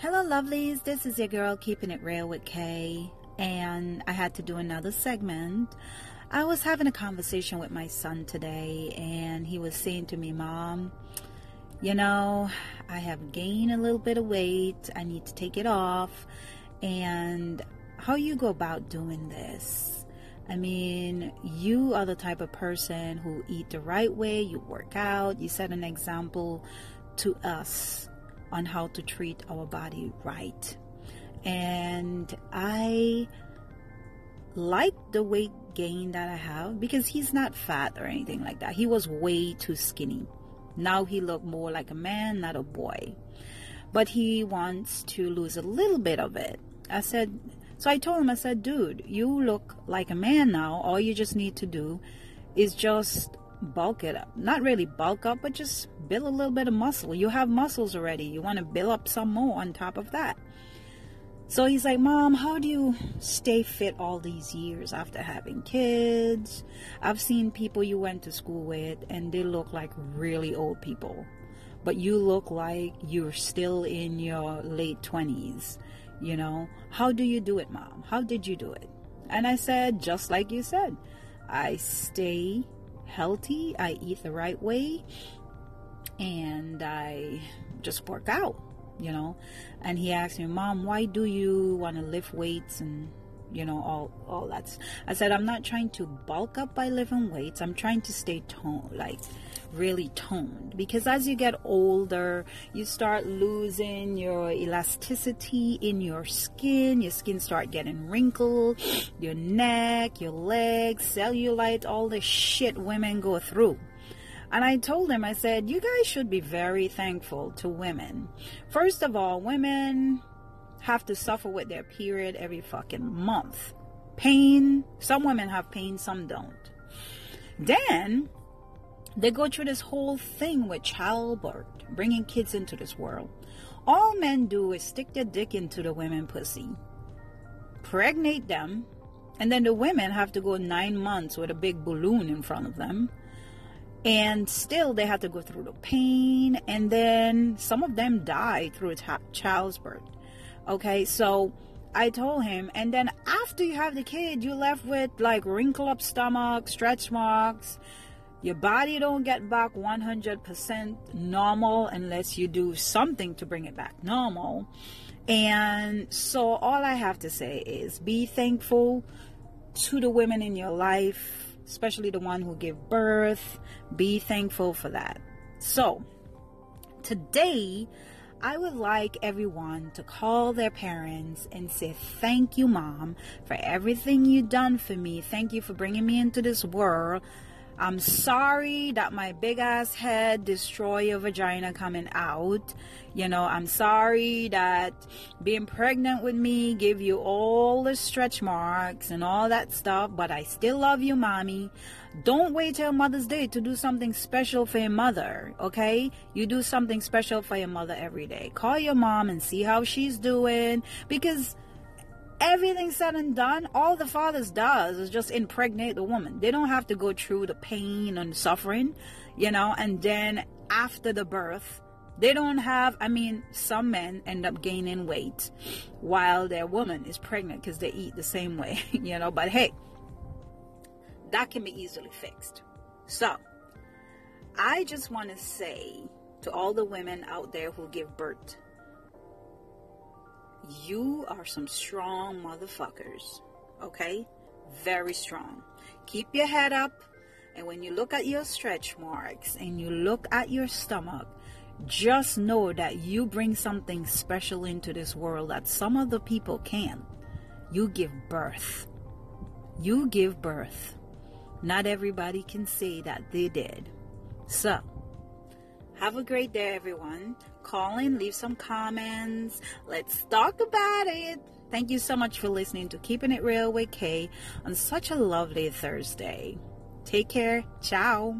Hello, lovelies. This is your girl, Keeping It Real with Kay, and I had to do another segment. I was having a conversation with my son today, and he was saying to me, Mom, you know, I have gained a little bit of weight. I need to take it off. And how you go about doing this? I mean, you are the type of person who eat the right way, you work out, you set an example to us on how to treat our body right. And I like the weight gain that I have because he's not fat or anything like that. He was way too skinny. Now he looked more like a man, not a boy. But he wants to lose a little bit of it. I said, so I told him, I said, dude, you look like a man now. All you just need to do is just bulk it up. Not really bulk up, but just build a little bit of muscle. You have muscles already. You want to build up some more on top of that. So he's like, Mom, how do you stay fit all these years after having kids? I've seen people you went to school with and they look like really old people. But you look like you're still in your late 20s. You know, how do you do it, Mom? How did you do it? And I said, just like you said, I stay healthy, I eat the right way, and I just work out you know? And he asked me mom why do you want to lift weights and you know all all that i said i'm not trying to bulk up by lifting weights. I'm trying to stay toned like really toned. Because as you get older you start losing your elasticity in your skin. Your skin start getting wrinkled. Your neck your legs cellulite all the shit women go through. And I told him, I said, you guys should be very thankful to women. First of all, women have to suffer with their period every fucking month. Pain, some women have pain, some don't. Then they go through this whole thing with childbirth, bringing kids into this world. All men do is stick their dick into the women pussy, pregnate them, and then the women have to go nine months with a big balloon in front of them and still they have to go through the pain and then some of them die through child's birth okay so i told him and then after you have the kid you're left with like wrinkle up stomach stretch marks your body don't get back 100% normal unless you do something to bring it back normal and so all i have to say is be thankful to the women in your life especially the one who give birth. Be thankful for that. So, today, I would like everyone to call their parents and say, Thank you, mom, for everything you've done for me. Thank you for bringing me into this world. I'm sorry that my big ass head destroy your vagina coming out. You know, I'm sorry that being pregnant with me give you all the stretch marks and all that stuff, but I still love you, mommy. Don't wait till Mother's Day to do something special for your mother, okay? You do something special for your mother every day. Call your mom and see how she's doing because everything said and done, all the fathers does is just impregnate the woman. They don't have to go through the pain and suffering, you know, and then after the birth, they don't have, I mean, some men end up gaining weight while their woman is pregnant because they eat the same way, you know, but hey, that can be easily fixed. So, I just want to say to all the women out there who give birth you are some strong motherfuckers. Okay? Very strong. Keep your head up. And when you look at your stretch marks and you look at your stomach, just know that you bring something special into this world that some other people can't. You give birth. You give birth. Not everybody can say that they did. So, have a great day, everyone. Call in, leave some comments. Let's talk about it. Thank you so much for listening to Keeping It Real with Kay on such a lovely Thursday. Take care. Ciao.